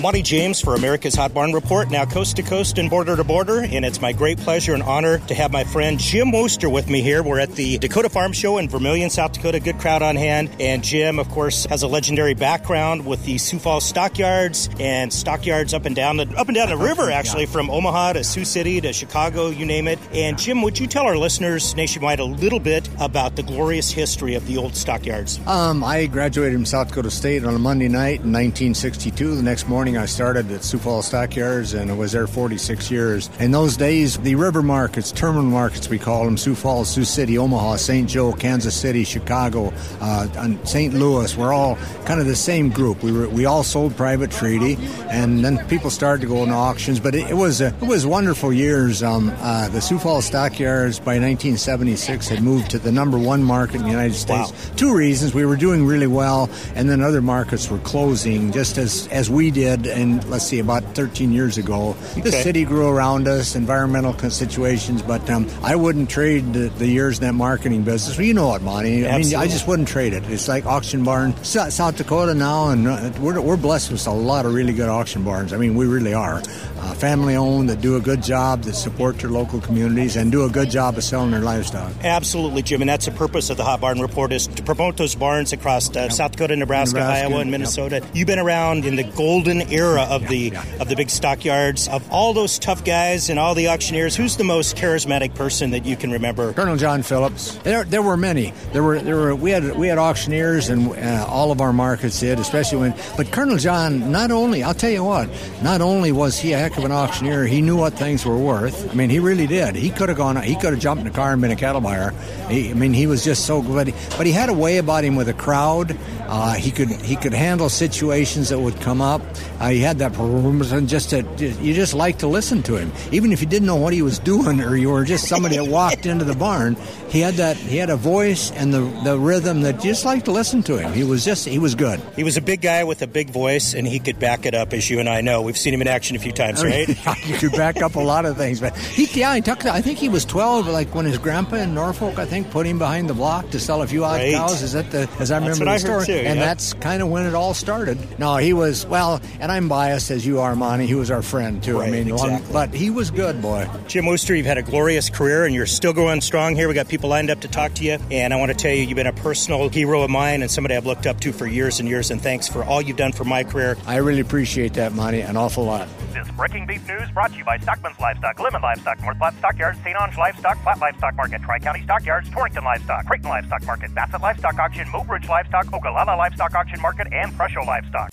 Monte James for America's Hot Barn Report, now coast to coast and border to border. And it's my great pleasure and honor to have my friend Jim Woster with me here. We're at the Dakota Farm Show in Vermilion, South Dakota. Good crowd on hand. And Jim, of course, has a legendary background with the Sioux Falls stockyards and stockyards up and down the up and down the river, actually, from Omaha to Sioux City to Chicago, you name it. And Jim, would you tell our listeners nationwide a little bit about the glorious history of the old stockyards? Um, I graduated from South Dakota State on a Monday night in 1962. The next morning, I started at Sioux Falls Stockyards, and I was there 46 years. In those days, the river markets, terminal markets, we call them, Sioux Falls, Sioux City, Omaha, St. Joe, Kansas City, Chicago, uh, and St. Louis, we're all kind of the same group. We were we all sold private treaty, and then people started to go into auctions. But it, it was a, it was wonderful years. Um, uh, the Sioux Falls Stockyards by 1976 had moved to the number one market in the United States. Wow. Two reasons: we were doing really well, and then other markets were closing, just as as we did. And let's see, about 13 years ago, the city grew around us, environmental situations. But um, I wouldn't trade the, the years in that marketing business. Well, you know what, Monte? I mean, I just wouldn't trade it. It's like auction barn, Sou- South Dakota now, and uh, we're, we're blessed with a lot of really good auction barns. I mean, we really are. Uh, family owned that do a good job, that support their local communities, and do a good job of selling their livestock. Absolutely, Jim, and that's the purpose of the Hot Barn Report is to promote those barns across uh, South Dakota, Nebraska, Nebraska, Iowa, and yep. Minnesota. You've been around in the golden era of the yeah. of the big stockyards. Of all those tough guys and all the auctioneers, who's the most charismatic person that you can remember? Colonel John Phillips. There, there were many. There were, there were. We had, we had auctioneers, and uh, all of our markets did, especially when. But Colonel John, not only, I'll tell you what, not only was he a heck of an auctioneer, he knew what things were worth. I mean, he really did. He could have gone. He could have jumped in a car and been a cattle buyer. He, I mean, he was just so good. But he had a way about him with a crowd. Uh, he could, he could handle situations that would come up. Uh, he had that and just to, you just like to listen to him, even if you didn't know what he was doing, or you were just somebody that walked into the barn. He had that. He had a voice and the the rhythm that you just like to listen to him. He was just he was good. He was a big guy with a big voice, and he could back it up, as you and I know. We've seen him in action a few times, right? you could back up a lot of things, but he yeah he took. I think he was twelve, like when his grandpa in Norfolk, I think, put him behind the block to sell a few odd Right. cows. Is that the as I That's remember what the I heard story? too, and yeah. that's kind of when it all started. No, he was well, and I'm biased as you are, Monte. He was our friend too. Right, I mean, long- exactly. but he was good, boy. Jim Woster, you've had a glorious career and you're still going strong here. We got people lined up to talk to you. And I want to tell you, you've been a personal hero of mine and somebody I've looked up to for years and years. And thanks for all you've done for my career. I really appreciate that, Monte, an awful lot. This breaking beef news brought to you by Stockman's Livestock, Lemmon Livestock, North Platte Stockyards, St. Onge Livestock, Platte Livestock Market, Tri County Stockyards, Torrington Livestock, Creighton Livestock Market, Bassett Livestock Auction, Mobridge Livestock, Ogallala Livestock Auction Market, and Presho Livestock.